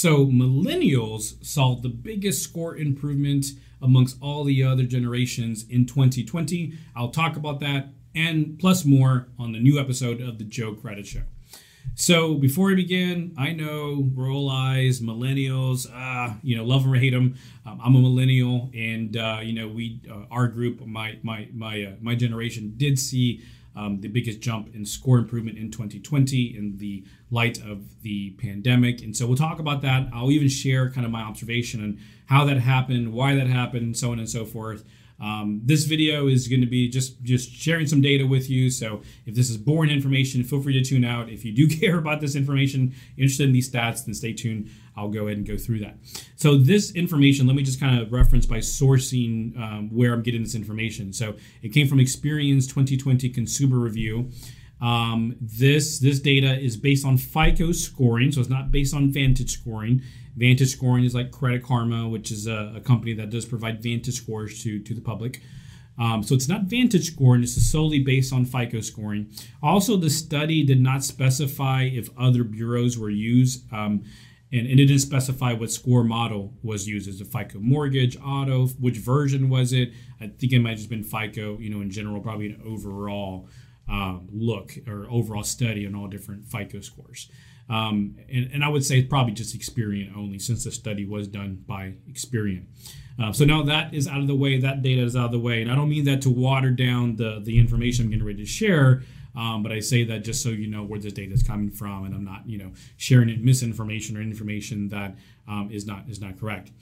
So millennials saw the biggest score improvement amongst all the other generations in 2020. I'll talk about that and plus more on the new episode of the Joe Credit Show. So before we begin, I know we're all eyes, millennials, uh, you know, love them or hate them. Um, I'm a millennial, and uh, you know, we, uh, our group, my my my uh, my generation, did see um, the biggest jump in score improvement in 2020 in the light of the pandemic. And so we'll talk about that. I'll even share kind of my observation and how that happened, why that happened, so on and so forth. Um, this video is going to be just just sharing some data with you. So if this is boring information, feel free to tune out. If you do care about this information, interested in these stats, then stay tuned. I'll go ahead and go through that. So this information, let me just kind of reference by sourcing um, where I'm getting this information. So it came from Experian's 2020 Consumer Review. Um, this this data is based on FICO scoring, so it's not based on Vantage scoring. Vantage scoring is like Credit Karma, which is a, a company that does provide Vantage scores to to the public. Um, so it's not Vantage scoring; it's solely based on FICO scoring. Also, the study did not specify if other bureaus were used. Um, and, and, it didn't specify what score model was used. Is it FICO mortgage, auto? Which version was it? I think it might have just been FICO, you know, in general, probably an overall um, look or overall study on all different FICO scores. Um, and, and, I would say probably just Experian only since the study was done by Experian. Uh, so now that is out of the way, that data is out of the way. And I don't mean that to water down the, the information I'm getting ready to share, um, but I say that just so you know where this data is coming from and I'm not, you know, sharing it misinformation or information that um, is not is not correct.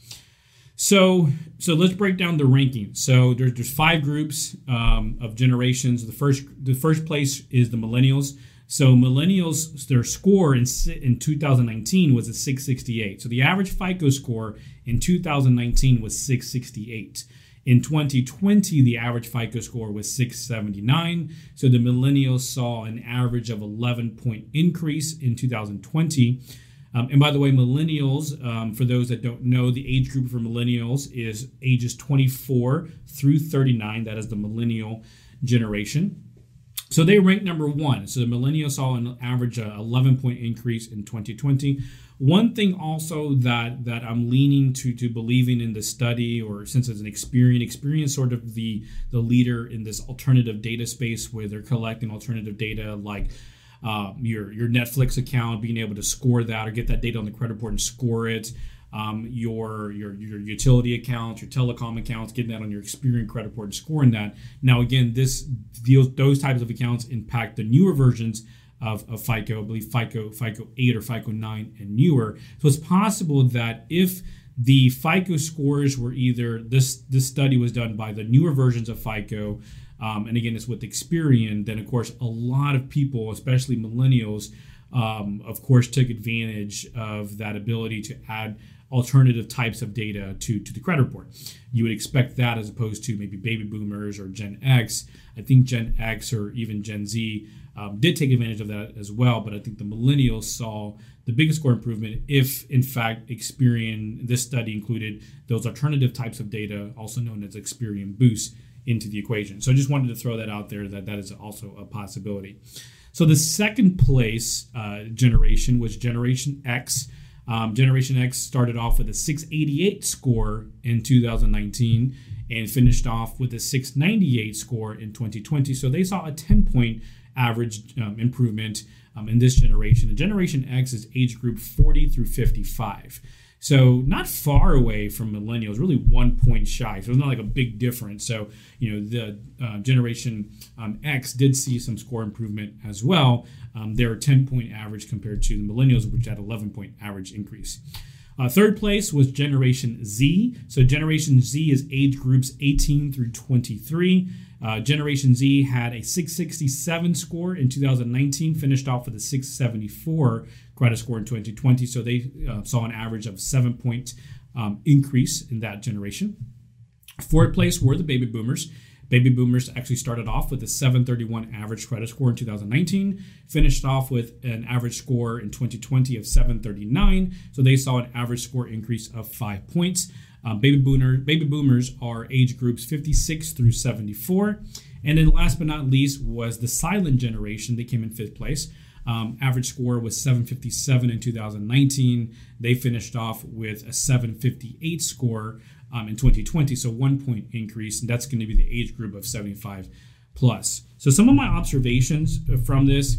So, so let's break down the ranking. So there's, there's five groups um, of generations. The first the first place is the millennials. So millennials, their score in in 2019 was a 668. So the average FICO score in 2019 was 668. In 2020, the average FICO score was 679. So the millennials saw an average of 11 point increase in 2020. Um, and by the way, millennials, um, for those that don't know, the age group for millennials is ages 24 through 39. That is the millennial generation. So they rank number one. So the millennials saw an average uh, 11 point increase in 2020. One thing also that that I'm leaning to to believing in the study, or since it's an Experian, Experian's sort of the the leader in this alternative data space where they're collecting alternative data like uh, your your Netflix account, being able to score that or get that data on the credit report and score it. Um, your, your your utility accounts, your telecom accounts, getting that on your Experian credit report and scoring that. Now, again, this deals those types of accounts impact the newer versions of, of FICO. I believe FICO FICO 8 or FICO 9 and newer. So it's possible that if the FICO scores were either this this study was done by the newer versions of FICO um, and again, it's with Experian. Then, of course, a lot of people, especially millennials, um, of course, took advantage of that ability to add alternative types of data to, to the credit report. You would expect that as opposed to maybe baby boomers or Gen X. I think Gen X or even Gen Z um, did take advantage of that as well, but I think the millennials saw the biggest score improvement if, in fact, Experian, this study included those alternative types of data, also known as Experian Boost into the equation. So I just wanted to throw that out there that that is also a possibility. So the second place uh, generation was Generation X. Um, Generation X started off with a 688 score in 2019 and finished off with a 698 score in 2020. So they saw a 10 point average um, improvement um, in this generation. The Generation X is age group 40 through 55. So not far away from millennials, really one point shy. So it's not like a big difference. So you know the uh, generation um, X did see some score improvement as well. Um, they're a 10 point average compared to the millennials, which had 11 point average increase. Uh, third place was Generation Z. So Generation Z is age groups 18 through 23. Uh, Generation Z had a 667 score in 2019, finished off with a 674 credit score in 2020. So they uh, saw an average of seven point um, increase in that generation. Fourth place were the baby boomers. Baby boomers actually started off with a 731 average credit score in 2019, finished off with an average score in 2020 of 739. So they saw an average score increase of five points. Um, baby boomer baby boomers are age groups 56 through 74. And then last but not least was the silent generation. They came in fifth place. Um, average score was 757 in 2019. They finished off with a 758 score um, in 2020, so one point increase, and that's going to be the age group of 75 plus. So some of my observations from this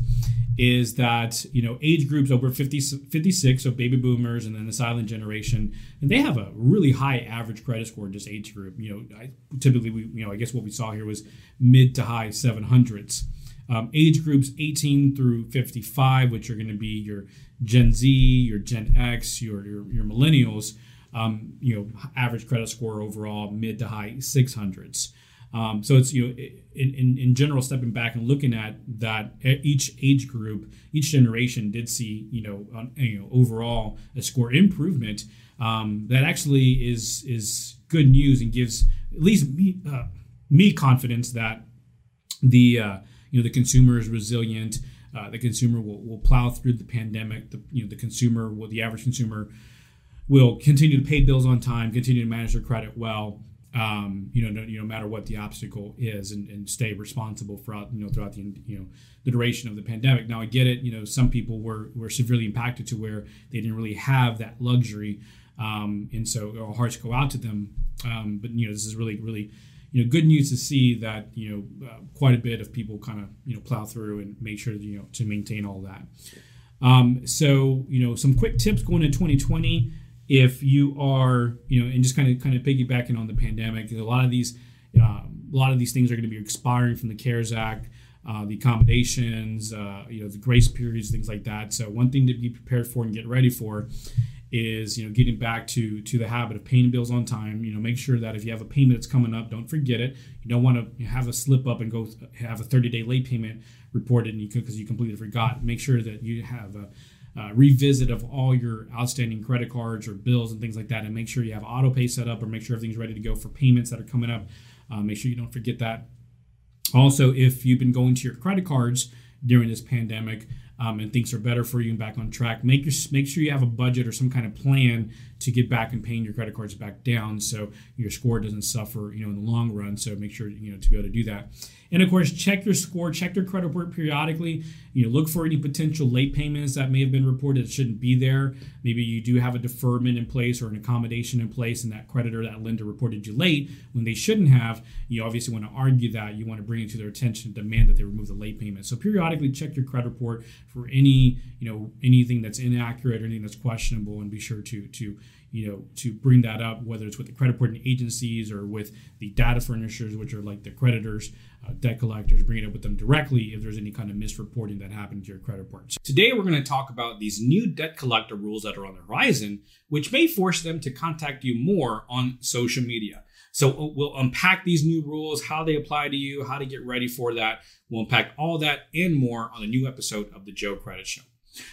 is that you know age groups over 50, 56 so baby boomers and then the silent generation and they have a really high average credit score in this age group. You know I, typically we you know i guess what we saw here was mid to high 700s um, age groups 18 through 55 which are going to be your gen z your gen x your your, your millennials um, you know average credit score overall mid to high 600s um, so it's you know in, in, in general stepping back and looking at that each age group, each generation did see you know on, you know overall a score improvement. Um, that actually is is good news and gives at least me uh, me confidence that the uh, you know the consumer is resilient. Uh, the consumer will, will plow through the pandemic. The you know the consumer will the average consumer will continue to pay bills on time, continue to manage their credit well, um, you know, no, you know, no matter what the obstacle is, and, and stay responsible throughout, you know, throughout the, you know, the duration of the pandemic. Now, I get it. You know, some people were were severely impacted to where they didn't really have that luxury, um, and so our hearts go out to them. Um, but you know, this is really, really, you know, good news to see that you know uh, quite a bit of people kind of you know plow through and make sure you know to maintain all that. Um, so you know, some quick tips going into 2020 if you are, you know, and just kind of kind of piggybacking on the pandemic, a lot of these, uh, a lot of these things are going to be expiring from the CARES Act, uh, the accommodations, uh, you know, the grace periods, things like that. So one thing to be prepared for and get ready for is you know getting back to to the habit of paying bills on time. You know make sure that if you have a payment that's coming up don't forget it. You don't want to have a slip up and go have a 30 day late payment reported and you because you completely forgot. Make sure that you have a uh, revisit of all your outstanding credit cards or bills and things like that, and make sure you have auto pay set up or make sure everything's ready to go for payments that are coming up. Uh, make sure you don't forget that. Also, if you've been going to your credit cards during this pandemic, um, and things are better for you and back on track, make your, make sure you have a budget or some kind of plan to get back and paying your credit cards back down, so your score doesn't suffer, you know, in the long run. So make sure you know to be able to do that. And of course, check your score, check your credit report periodically. You know, look for any potential late payments that may have been reported that shouldn't be there. Maybe you do have a deferment in place or an accommodation in place, and that creditor, that lender reported you late when they shouldn't have. You obviously want to argue that. You want to bring it to their attention, demand that they remove the late payment. So periodically check your credit report for any, you know, anything that's inaccurate or anything that's questionable, and be sure to to you know, to bring that up, whether it's with the credit reporting agencies or with the data furnishers, which are like the creditors, uh, debt collectors, bring it up with them directly if there's any kind of misreporting that happened to your credit report. Today, we're going to talk about these new debt collector rules that are on the horizon, which may force them to contact you more on social media. So uh, we'll unpack these new rules, how they apply to you, how to get ready for that. We'll unpack all that and more on a new episode of the Joe Credit Show.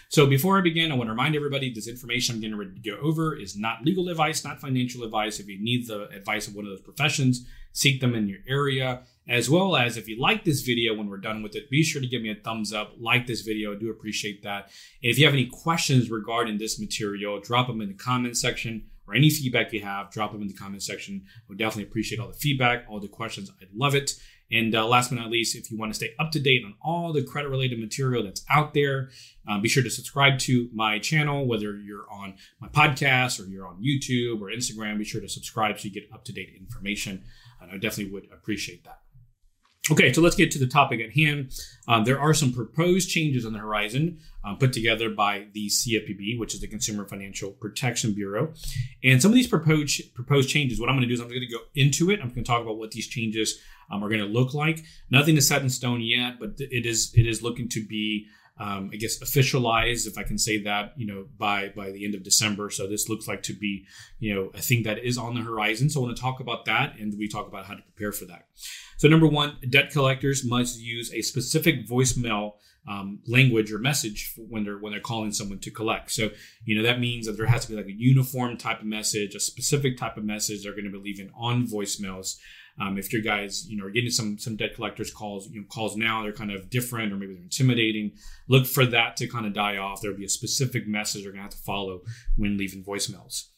So before I begin, I want to remind everybody this information I'm getting ready to go over is not legal advice, not financial advice. If you need the advice of one of those professions, seek them in your area. As well as if you like this video when we're done with it, be sure to give me a thumbs up, like this video. I do appreciate that. And if you have any questions regarding this material, drop them in the comment section or any feedback you have, drop them in the comment section. I would definitely appreciate all the feedback, all the questions. I'd love it. And uh, last but not least, if you want to stay up to date on all the credit related material that's out there, uh, be sure to subscribe to my channel, whether you're on my podcast or you're on YouTube or Instagram. Be sure to subscribe so you get up to date information. And I definitely would appreciate that. Okay, so let's get to the topic at hand. Um, there are some proposed changes on the horizon uh, put together by the CFPB, which is the Consumer Financial Protection Bureau. And some of these proposed proposed changes, what I'm going to do is I'm going to go into it. I'm going to talk about what these changes um, are going to look like. Nothing is set in stone yet, but it is it is looking to be, um, I guess, officialized, if I can say that, you know, by by the end of December. So this looks like to be, you know, a thing that is on the horizon. So I want to talk about that, and we talk about how to prepare for that. So number one, debt collectors must use a specific voicemail um, language or message when they're when they're calling someone to collect. So you know that means that there has to be like a uniform type of message, a specific type of message they're going to be leaving on voicemails. Um, if your guys, you know, are getting some some debt collectors calls, you know, calls now, they're kind of different or maybe they're intimidating. Look for that to kind of die off. There'll be a specific message they're gonna have to follow when leaving voicemails.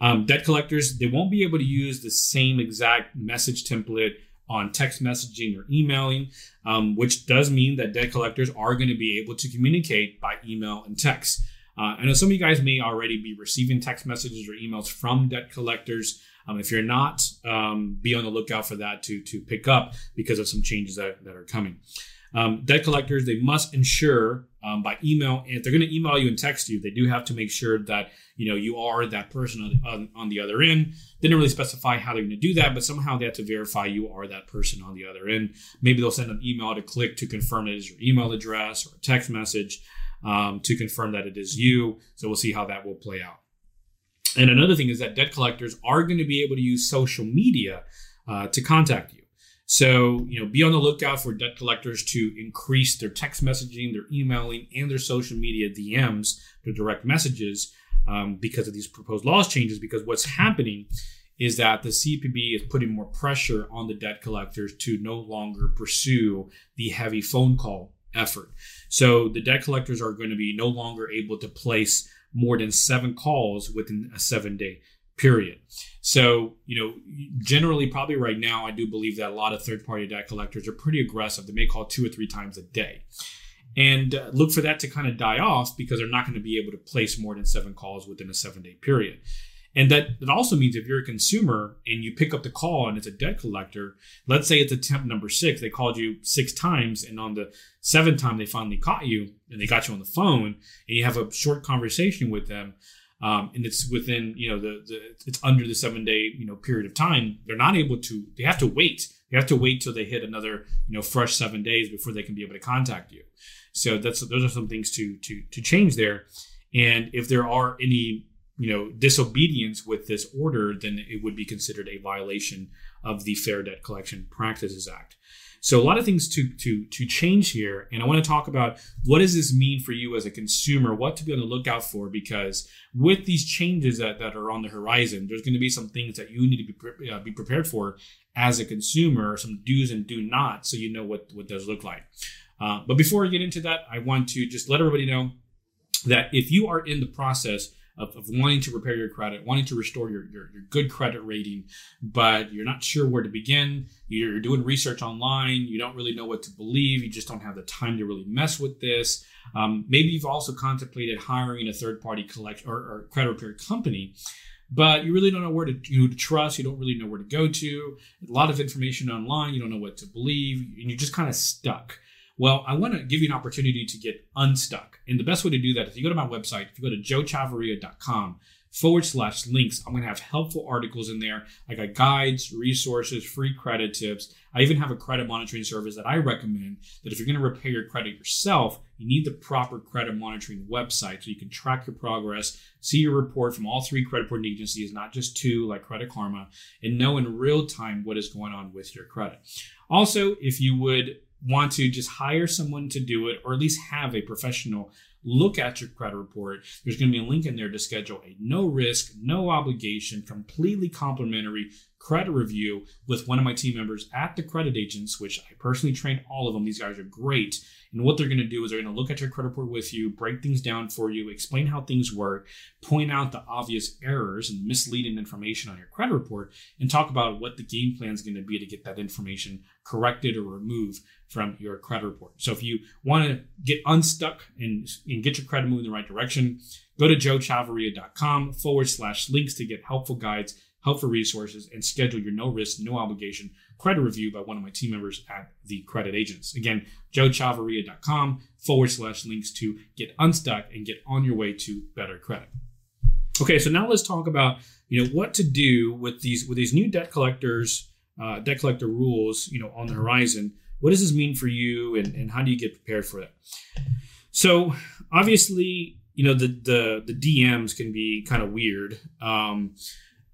Um, debt collectors, they won't be able to use the same exact message template on text messaging or emailing, um, which does mean that debt collectors are going to be able to communicate by email and text. Uh, I know some of you guys may already be receiving text messages or emails from debt collectors. Um, if you're not, um, be on the lookout for that to to pick up because of some changes that, that are coming. Um, debt collectors they must ensure um, by email, and if they're going to email you and text you, they do have to make sure that you know you are that person on, on, on the other end. They didn't really specify how they're going to do that, but somehow they have to verify you are that person on the other end. Maybe they'll send an email to click to confirm it is your email address or a text message um, to confirm that it is you. So we'll see how that will play out. And another thing is that debt collectors are going to be able to use social media uh, to contact you. So, you know, be on the lookout for debt collectors to increase their text messaging, their emailing, and their social media DMs, their direct messages, um, because of these proposed laws changes. Because what's happening is that the CPB is putting more pressure on the debt collectors to no longer pursue the heavy phone call effort. So the debt collectors are going to be no longer able to place more than seven calls within a seven day period. So, you know, generally, probably right now, I do believe that a lot of third party debt collectors are pretty aggressive. They may call two or three times a day. And uh, look for that to kind of die off because they're not going to be able to place more than seven calls within a seven day period. And that, that also means if you're a consumer and you pick up the call and it's a debt collector, let's say it's attempt number six, they called you six times, and on the seventh time they finally caught you and they got you on the phone and you have a short conversation with them. Um, and it's within, you know, the, the it's under the seven day, you know, period of time. They're not able to. They have to wait. They have to wait till they hit another, you know, fresh seven days before they can be able to contact you. So that's those are some things to to to change there. And if there are any you know disobedience with this order, then it would be considered a violation of the Fair Debt Collection Practices Act. So a lot of things to to to change here, and I want to talk about what does this mean for you as a consumer, what to be on the lookout for, because with these changes that, that are on the horizon, there's going to be some things that you need to be pre- uh, be prepared for as a consumer, some do's and do not, so you know what what does look like. Uh, but before I get into that, I want to just let everybody know that if you are in the process of, of wanting to repair your credit, wanting to restore your, your, your, good credit rating, but you're not sure where to begin. You're doing research online. You don't really know what to believe. You just don't have the time to really mess with this. Um, maybe you've also contemplated hiring a third party collection or, or, credit repair company. But you really don't know where to, you know, to trust. You don't really know where to go to. A lot of information online. You don't know what to believe, and you're just kind of stuck. Well, I want to give you an opportunity to get unstuck. And the best way to do that is you go to my website, if you go to joechavarria.com forward slash links, I'm going to have helpful articles in there. I got guides, resources, free credit tips. I even have a credit monitoring service that I recommend that if you're going to repair your credit yourself, you need the proper credit monitoring website so you can track your progress, see your report from all three credit reporting agencies, not just two like Credit Karma, and know in real time what is going on with your credit. Also, if you would want to just hire someone to do it or at least have a professional look at your credit report, there's going to be a link in there to schedule a no risk, no obligation, completely complimentary credit review with one of my team members at the credit agents, which I personally train all of them. These guys are great. And what they're going to do is they're going to look at your credit report with you, break things down for you, explain how things work, point out the obvious errors and misleading information on your credit report, and talk about what the game plan is going to be to get that information corrected or removed from your credit report. So if you want to get unstuck and, and get your credit moving in the right direction, go to joechavarria.com forward slash links to get helpful guides, helpful resources, and schedule your no risk, no obligation credit review by one of my team members at the credit agents. Again, joechavarria.com forward slash links to get unstuck and get on your way to better credit. Okay, so now let's talk about you know what to do with these with these new debt collectors, uh, debt collector rules, you know, on the horizon. What does this mean for you, and, and how do you get prepared for that? So obviously, you know the the the DMs can be kind of weird. Um,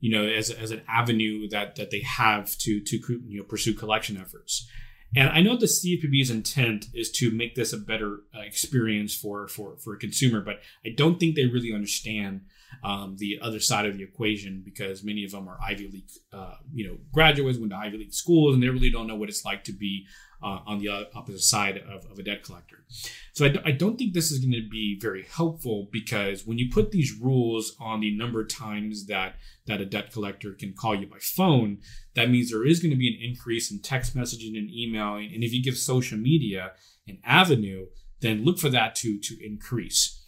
you know, as, as an avenue that that they have to to you know pursue collection efforts. And I know the CFPB's intent is to make this a better uh, experience for for for a consumer, but I don't think they really understand um, the other side of the equation because many of them are Ivy League, uh, you know, graduates, went to Ivy League schools, and they really don't know what it's like to be uh, on the opposite side of, of a debt collector. So I d- I don't think this is going to be very helpful because when you put these rules on the number of times that that a debt collector can call you by phone, that means there is going to be an increase in text messaging and email. And if you give social media an avenue, then look for that to to increase.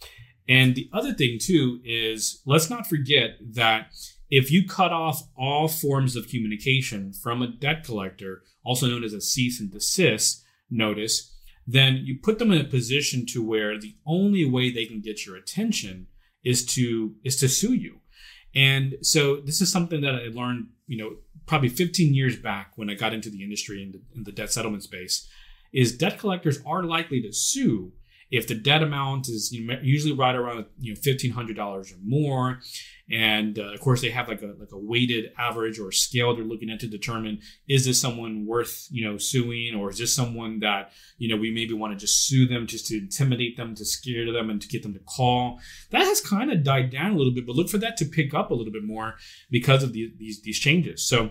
And the other thing too is let's not forget that if you cut off all forms of communication from a debt collector, also known as a cease and desist notice, then you put them in a position to where the only way they can get your attention is to is to sue you. And so this is something that I learned, you know, probably 15 years back when I got into the industry in the, in the debt settlement space, is debt collectors are likely to sue if the debt amount is usually right around you know fifteen hundred dollars or more, and uh, of course they have like a like a weighted average or scale they're looking at to determine is this someone worth you know suing or is this someone that you know we maybe want to just sue them just to intimidate them to scare them and to get them to call. That has kind of died down a little bit, but look for that to pick up a little bit more because of the, these these changes. So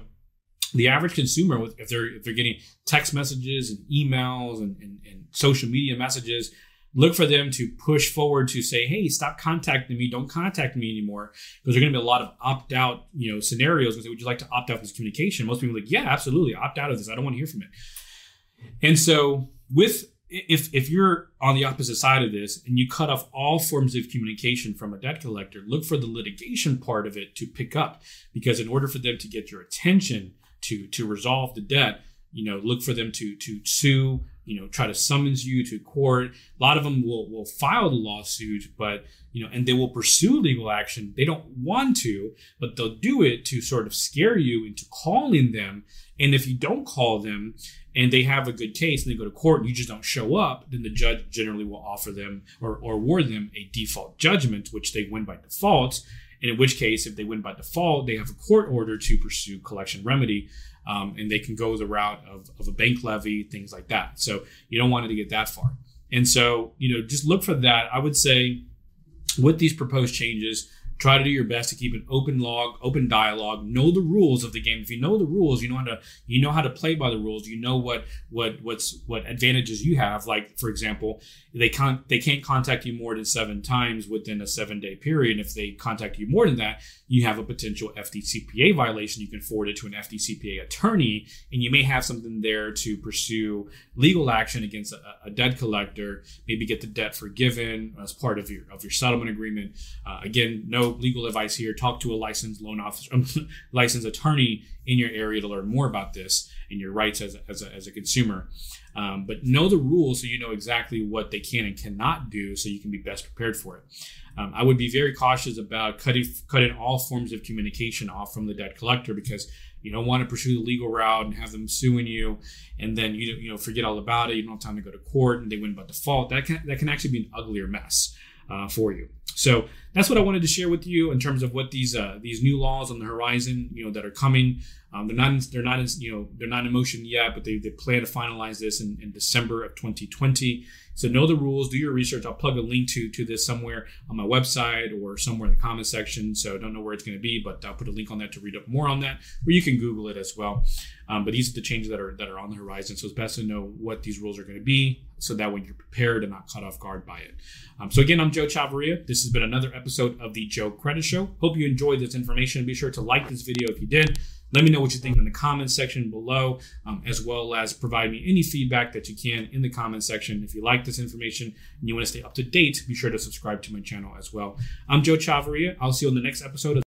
the average consumer, if they're if they're getting text messages and emails and, and, and social media messages look for them to push forward to say, hey, stop contacting me, don't contact me anymore. Because there are going to be a lot of opt out, you know, scenarios. Would you like to opt out of this communication? Most people are like, yeah, absolutely, opt out of this. I don't want to hear from it. And so with if if you're on the opposite side of this and you cut off all forms of communication from a debt collector, look for the litigation part of it to pick up because in order for them to get your attention to to resolve the debt, you know, look for them to to sue you know try to summons you to court. A lot of them will will file the lawsuit but you know and they will pursue legal action. They don't want to but they'll do it to sort of scare you into calling them. And if you don't call them and they have a good case and they go to court and you just don't show up then the judge generally will offer them or, or award them a default judgment which they win by default. And in which case if they win by default they have a court order to pursue collection remedy um, and they can go the route of, of a bank levy, things like that. So you don't want it to get that far. And so, you know, just look for that. I would say with these proposed changes, try to do your best to keep an open log, open dialogue, know the rules of the game. If you know the rules, you know how to you know how to play by the rules. You know what what what's what advantages you have. Like for example, they can't they can't contact you more than seven times within a seven day period. If they contact you more than that, you have a potential FDCPA violation. You can forward it to an FDCPA attorney, and you may have something there to pursue legal action against a, a debt collector. Maybe get the debt forgiven as part of your of your settlement agreement. Uh, again, no legal advice here. Talk to a licensed loan officer, um, licensed attorney in your area to learn more about this and your rights as a, as a, as a consumer. Um, but know the rules so you know exactly what they can and cannot do so you can be best prepared for it. Um, I would be very cautious about cutting, cutting all forms of communication off from the debt collector because you don't want to pursue the legal route and have them suing you, and then you you know forget all about it. You don't have time to go to court, and they win by default. That can that can actually be an uglier mess uh, for you. So that's what I wanted to share with you in terms of what these uh, these new laws on the horizon, you know, that are coming. Um, they're not they're not in, you know they're not in motion yet, but they, they plan to finalize this in, in December of 2020. So know the rules, do your research. I'll plug a link to to this somewhere on my website or somewhere in the comment section. So don't know where it's going to be, but I'll put a link on that to read up more on that, or you can Google it as well. Um, but these are the changes that are that are on the horizon. So it's best to know what these rules are going to be, so that when you're prepared and not caught off guard by it. Um, so again, I'm Joe Chavarria. This has been another episode of the Joe Credit Show. Hope you enjoyed this information. Be sure to like this video if you did. Let me know what you think in the comments section below, um, as well as provide me any feedback that you can in the comment section. If you like this information and you want to stay up to date, be sure to subscribe to my channel as well. I'm Joe Chavarria. I'll see you on the next episode of